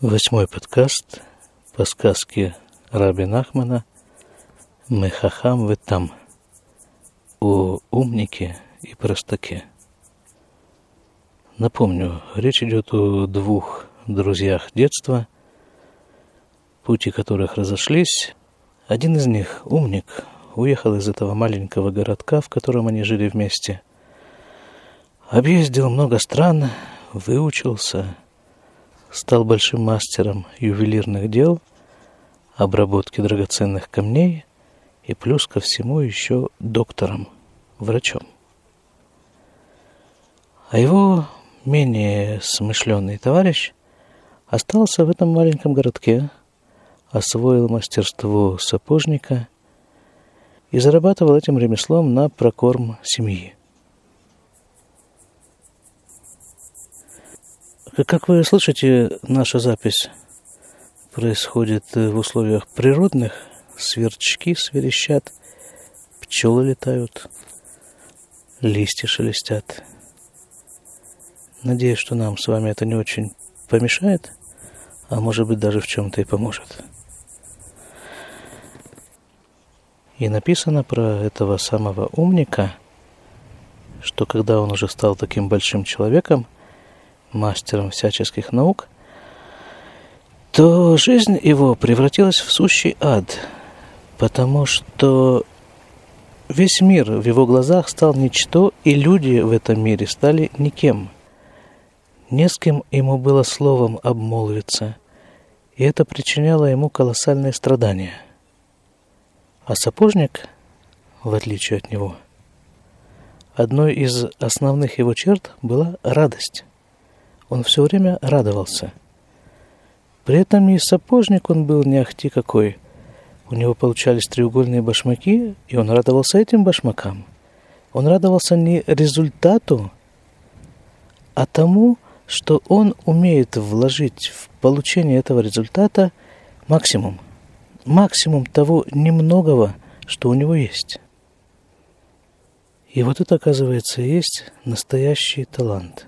Восьмой подкаст по сказке Раби Нахмана «Мехахам вы там» о умнике и простаке. Напомню, речь идет о двух друзьях детства, пути которых разошлись. Один из них, умник, уехал из этого маленького городка, в котором они жили вместе. Объездил много стран, выучился – стал большим мастером ювелирных дел, обработки драгоценных камней и плюс ко всему еще доктором, врачом. А его менее смышленый товарищ остался в этом маленьком городке, освоил мастерство сапожника и зарабатывал этим ремеслом на прокорм семьи. Как вы слышите, наша запись происходит в условиях природных. Сверчки сверещат, пчелы летают, листья шелестят. Надеюсь, что нам с вами это не очень помешает, а может быть даже в чем-то и поможет. И написано про этого самого умника, что когда он уже стал таким большим человеком – мастером всяческих наук, то жизнь его превратилась в сущий ад, потому что весь мир в его глазах стал ничто, и люди в этом мире стали никем. Не с кем ему было словом обмолвиться, и это причиняло ему колоссальные страдания. А сапожник, в отличие от него, одной из основных его черт была радость он все время радовался. При этом и сапожник он был не ахти какой. У него получались треугольные башмаки, и он радовался этим башмакам. Он радовался не результату, а тому, что он умеет вложить в получение этого результата максимум. Максимум того немногого, что у него есть. И вот это, оказывается, есть настоящий талант –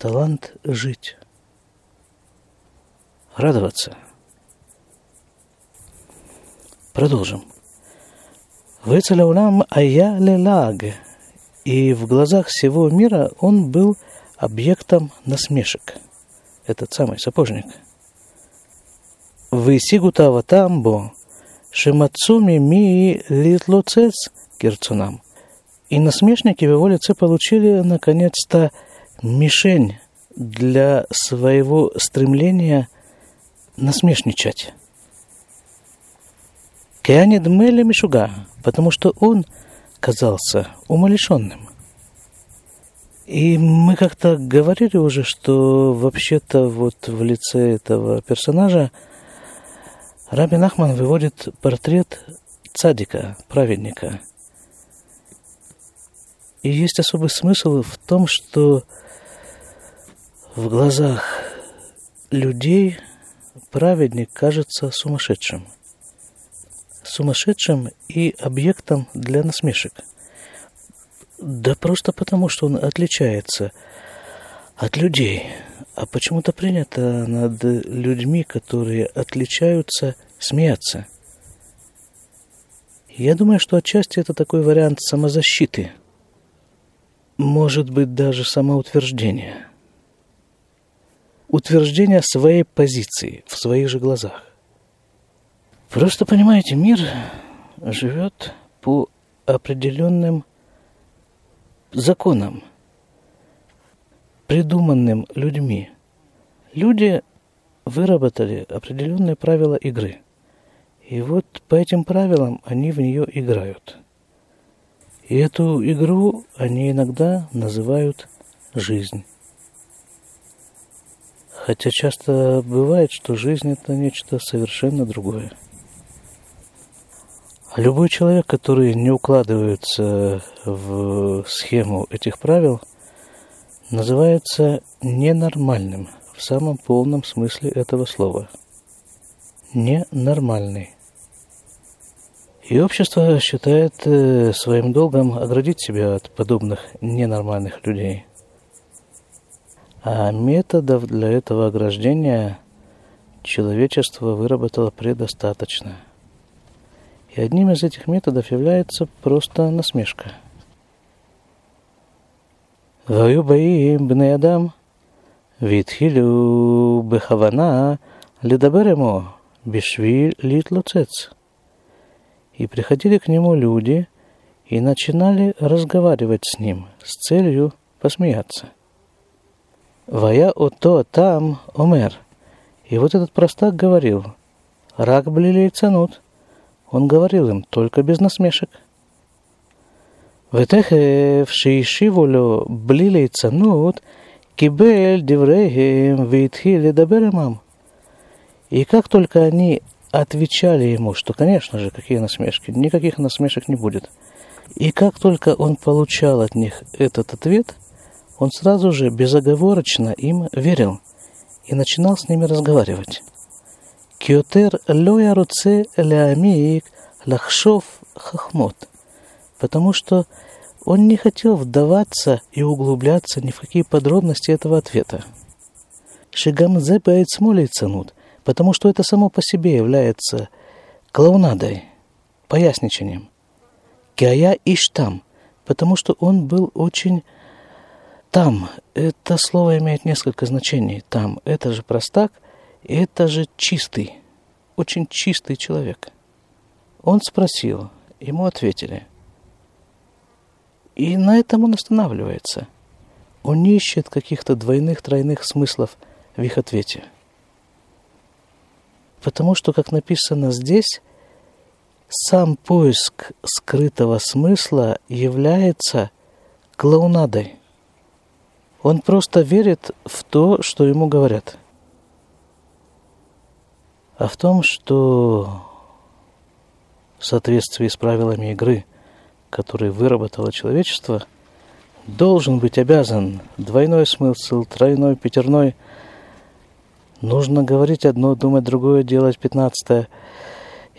талант жить, радоваться. Продолжим. Выцеляулам ая лелаг, и в глазах всего мира он был объектом насмешек. Этот самый сапожник. Высигута ватамбо, шимацуми ми литлоцец кирцунам. И насмешники его лице получили, наконец-то, мишень для своего стремления насмешничать. Кеанид Мели Мишуга, потому что он казался умалишенным. И мы как-то говорили уже, что вообще-то вот в лице этого персонажа Рабин Ахман выводит портрет цадика, праведника. И есть особый смысл в том, что в глазах людей праведник кажется сумасшедшим. Сумасшедшим и объектом для насмешек. Да просто потому, что он отличается от людей. А почему-то принято над людьми, которые отличаются, смеяться. Я думаю, что отчасти это такой вариант самозащиты. Может быть, даже самоутверждения утверждение своей позиции в своих же глазах. Просто понимаете, мир живет по определенным законам, придуманным людьми. Люди выработали определенные правила игры. И вот по этим правилам они в нее играют. И эту игру они иногда называют жизнь. Хотя часто бывает, что жизнь это нечто совершенно другое. А любой человек, который не укладывается в схему этих правил, называется ненормальным в самом полном смысле этого слова. Ненормальный. И общество считает э, своим долгом оградить себя от подобных ненормальных людей – а методов для этого ограждения человечество выработало предостаточно. И одним из этих методов является просто насмешка. Ваю баим бны адам витхилю бехавана ледабер ему бешви литлуцец. И приходили к нему люди и начинали разговаривать с ним с целью посмеяться – Вая ото там омер. И вот этот простак говорил, рак блилей цанут. Он говорил им только без насмешек. ותכף שהשיבו לו בלי ליצנות, קיבל דבריהם והתחיל לדבר עמם. И как только они отвечали ему, что, конечно же, какие насмешки, никаких насмешек не будет. И как только он получал от них этот ответ, он сразу же безоговорочно им верил и начинал с ними разговаривать. Киотер лоя руце леамик лахшов хахмот. Потому что он не хотел вдаваться и углубляться ни в какие подробности этого ответа. Шигамзе смолей цанут, потому что это само по себе является клоунадой, поясничанием. Кия Иштам, потому что он был очень там. Это слово имеет несколько значений. Там. Это же простак, это же чистый, очень чистый человек. Он спросил, ему ответили. И на этом он останавливается. Он не ищет каких-то двойных, тройных смыслов в их ответе. Потому что, как написано здесь, сам поиск скрытого смысла является клоунадой. Он просто верит в то, что ему говорят. А в том, что в соответствии с правилами игры, которые выработало человечество, должен быть обязан двойной смысл, тройной, пятерной. Нужно говорить одно, думать другое, делать пятнадцатое –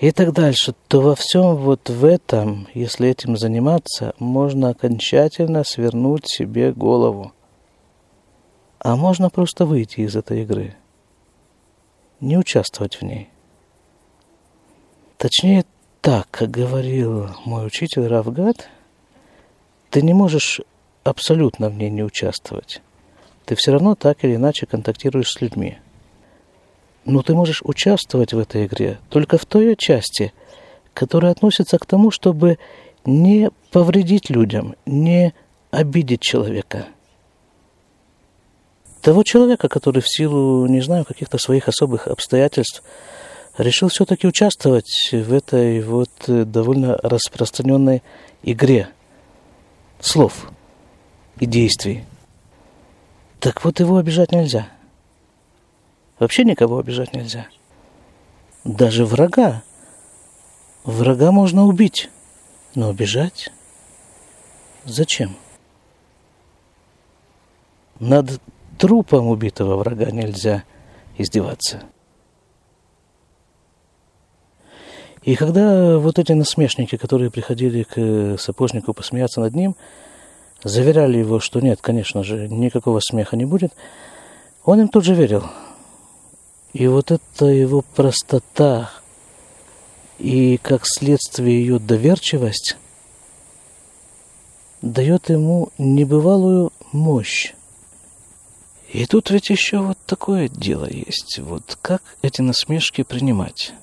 и так дальше, то во всем вот в этом, если этим заниматься, можно окончательно свернуть себе голову. А можно просто выйти из этой игры, не участвовать в ней. Точнее, так, как говорил мой учитель Равгат, ты не можешь абсолютно в ней не участвовать. Ты все равно так или иначе контактируешь с людьми – но ты можешь участвовать в этой игре только в той части, которая относится к тому, чтобы не повредить людям, не обидеть человека. Того человека, который в силу, не знаю, каких-то своих особых обстоятельств решил все-таки участвовать в этой вот довольно распространенной игре слов и действий. Так вот его обижать нельзя – Вообще никого обижать нельзя. Даже врага. Врага можно убить, но обижать зачем? Над трупом убитого врага нельзя издеваться. И когда вот эти насмешники, которые приходили к сапожнику посмеяться над ним, заверяли его, что нет, конечно же, никакого смеха не будет, он им тут же верил – и вот эта его простота и, как следствие, ее доверчивость дает ему небывалую мощь. И тут ведь еще вот такое дело есть. Вот как эти насмешки принимать?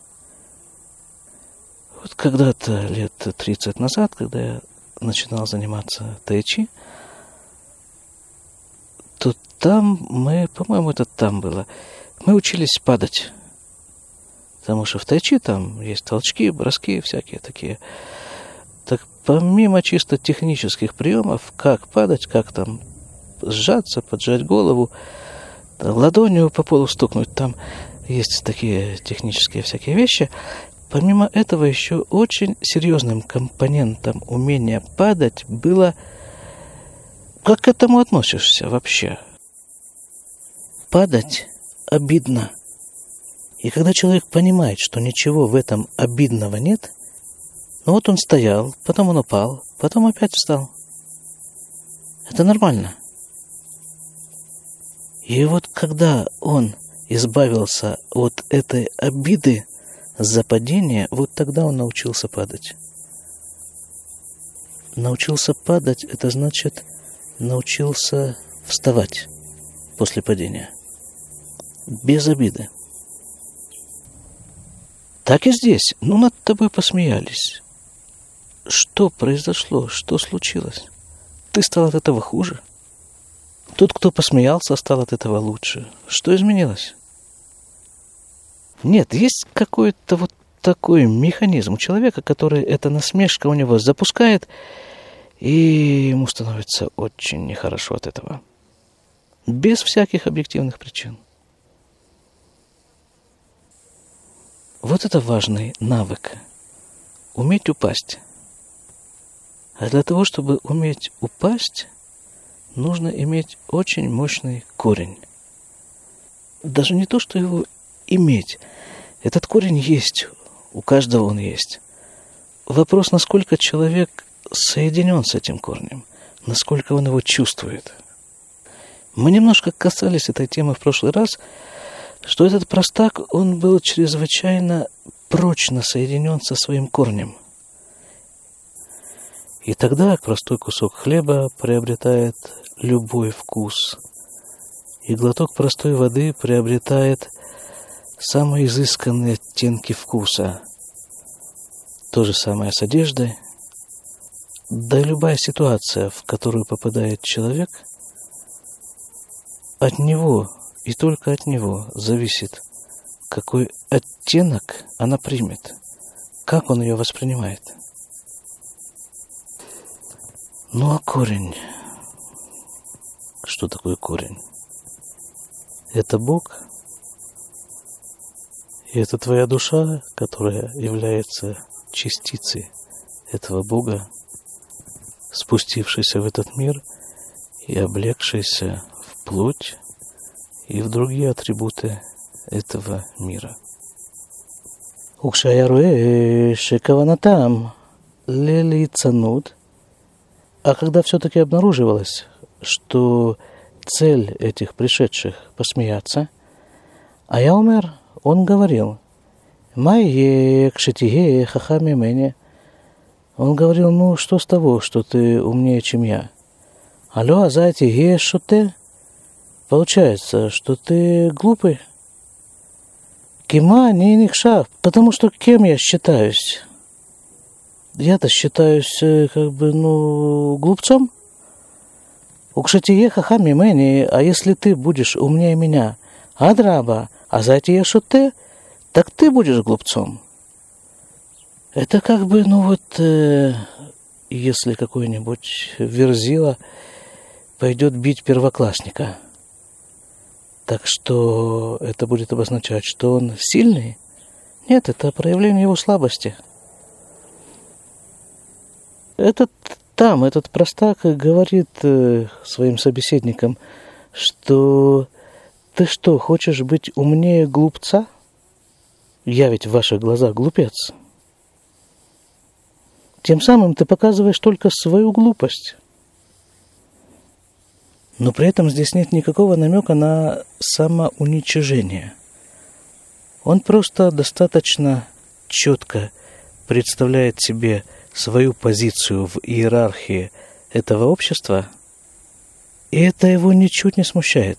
Вот когда-то лет 30 назад, когда я начинал заниматься тайчи, то там мы, по-моему, это там было – мы учились падать. Потому что в тайчи там есть толчки, броски всякие такие. Так помимо чисто технических приемов, как падать, как там сжаться, поджать голову, ладонью по полу стукнуть, там есть такие технические всякие вещи. Помимо этого еще очень серьезным компонентом умения падать было, как к этому относишься вообще. Падать обидно. И когда человек понимает, что ничего в этом обидного нет, ну вот он стоял, потом он упал, потом опять встал. Это нормально. И вот когда он избавился от этой обиды за падение, вот тогда он научился падать. Научился падать, это значит научился вставать после падения. Без обиды. Так и здесь. Ну, над тобой посмеялись. Что произошло? Что случилось? Ты стал от этого хуже? Тот, кто посмеялся, стал от этого лучше. Что изменилось? Нет, есть какой-то вот такой механизм у человека, который эта насмешка у него запускает, и ему становится очень нехорошо от этого. Без всяких объективных причин. Вот это важный навык. Уметь упасть. А для того, чтобы уметь упасть, нужно иметь очень мощный корень. Даже не то, что его иметь. Этот корень есть, у каждого он есть. Вопрос, насколько человек соединен с этим корнем, насколько он его чувствует. Мы немножко касались этой темы в прошлый раз, что этот простак, он был чрезвычайно прочно соединен со своим корнем. И тогда простой кусок хлеба приобретает любой вкус. И глоток простой воды приобретает самые изысканные оттенки вкуса. То же самое с одеждой. Да и любая ситуация, в которую попадает человек, от него и только от него зависит, какой оттенок она примет, как он ее воспринимает. Ну а корень что такое корень. Это Бог, и это твоя душа, которая является частицей этого Бога, спустившейся в этот мир и облегшейся в плоть и в другие атрибуты этого мира. Укшаяруэ шекаванатам лелицанут. А когда все-таки обнаруживалось, что цель этих пришедших посмеяться, а я умер, он говорил, «Майе кшитие хахами мене». Он говорил, ну, что с того, что ты умнее, чем я? Алло, а за эти что ты? Получается, что ты глупый? Кима не никша, потому что кем я считаюсь? Я-то считаюсь, э, как бы, ну, глупцом. Укшатие хахами мэни, а если ты будешь умнее меня, адраба, а за эти ты, так ты будешь глупцом. Это как бы, ну вот, э, если какой-нибудь верзила пойдет бить первоклассника, так что это будет обозначать, что он сильный? Нет, это проявление его слабости. Этот там этот простак говорит э, своим собеседникам, что ты что, хочешь быть умнее глупца? Я ведь в ваших глазах глупец. Тем самым ты показываешь только свою глупость. Но при этом здесь нет никакого намека на самоуничижение. Он просто достаточно четко представляет себе свою позицию в иерархии этого общества, и это его ничуть не смущает.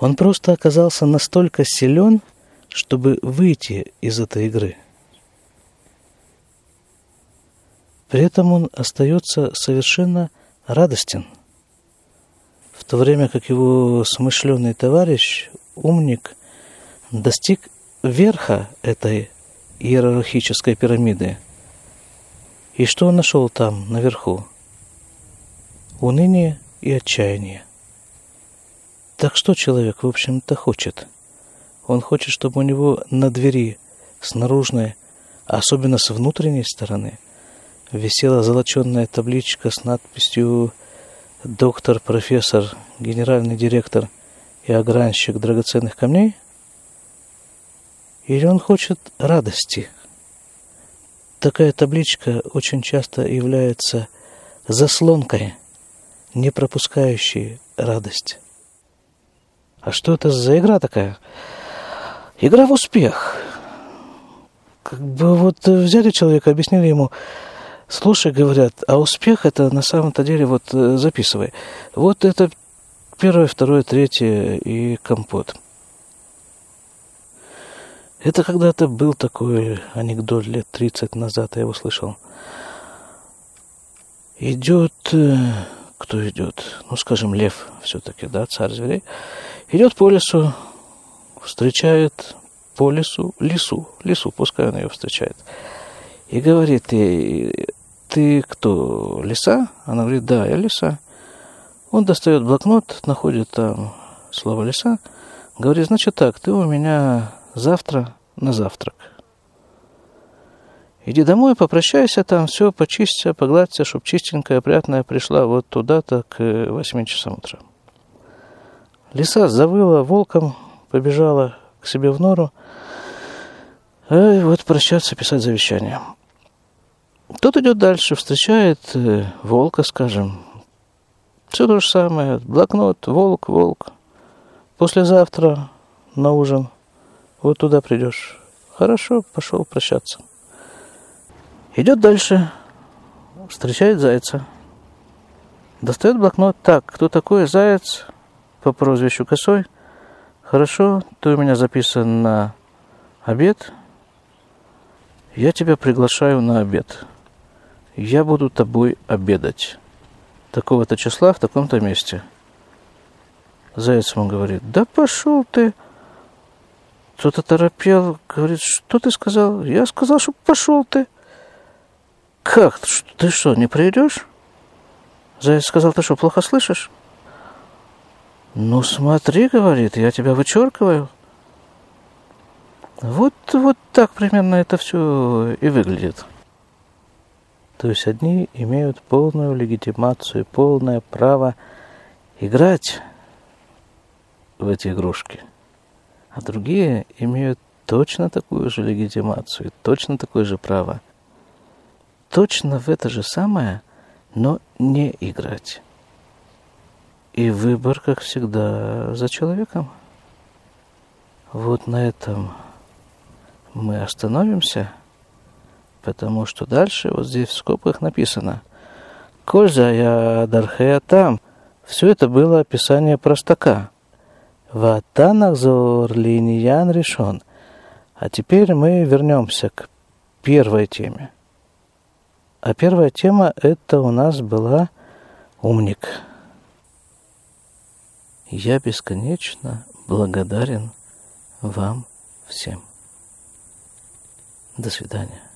Он просто оказался настолько силен, чтобы выйти из этой игры. При этом он остается совершенно радостен, в то время как его смышленый товарищ, умник, достиг верха этой иерархической пирамиды – и что он нашел там, наверху? Уныние и отчаяние. Так что человек, в общем-то, хочет? Он хочет, чтобы у него на двери, с наружной, а особенно с внутренней стороны, висела золоченная табличка с надписью «Доктор, профессор, генеральный директор и огранщик драгоценных камней»? Или он хочет радости – Такая табличка очень часто является заслонкой, не пропускающей радость. А что это за игра такая? Игра в успех. Как бы вот взяли человека, объяснили ему, слушай, говорят, а успех это на самом-то деле, вот записывай. Вот это первое, второе, третье и компот. Это когда-то был такой анекдот лет 30 назад, я его слышал. Идет, э, кто идет? Ну, скажем, лев все-таки, да, царь зверей. Идет по лесу, встречает по лесу лису, лису, пускай он ее встречает. И говорит ей, ты кто, лиса? Она говорит, да, я лиса. Он достает блокнот, находит там слово лиса, говорит, значит так, ты у меня завтра на завтрак. Иди домой, попрощайся там, все, почисти, погладься, чтоб чистенькая, опрятная пришла вот туда-то к восьми часам утра. Лиса завыла волком, побежала к себе в нору, и вот прощаться, писать завещание. Тот идет дальше, встречает э, волка, скажем. Все то же самое. Блокнот, волк, волк. Послезавтра на ужин вот туда придешь. Хорошо, пошел прощаться. Идет дальше, встречает зайца. Достает блокнот. Так, кто такой заяц по прозвищу Косой? Хорошо, ты у меня записан на обед. Я тебя приглашаю на обед. Я буду тобой обедать. Такого-то числа в таком-то месте. Заяц ему говорит, да пошел ты. Кто-то торопел, говорит, что ты сказал? Я сказал, что пошел ты. Как? Ты что, не придешь? Заяц сказал, ты что, плохо слышишь? Ну смотри, говорит, я тебя вычеркиваю. Вот, вот так примерно это все и выглядит. То есть одни имеют полную легитимацию, полное право играть в эти игрушки – а другие имеют точно такую же легитимацию, точно такое же право. Точно в это же самое, но не играть. И выбор, как всегда, за человеком. Вот на этом мы остановимся, потому что дальше вот здесь в скобках написано «Кольза я дархея там». Все это было описание простака – Ватанахзор линиян решен. А теперь мы вернемся к первой теме. А первая тема это у нас была умник. Я бесконечно благодарен вам всем. До свидания.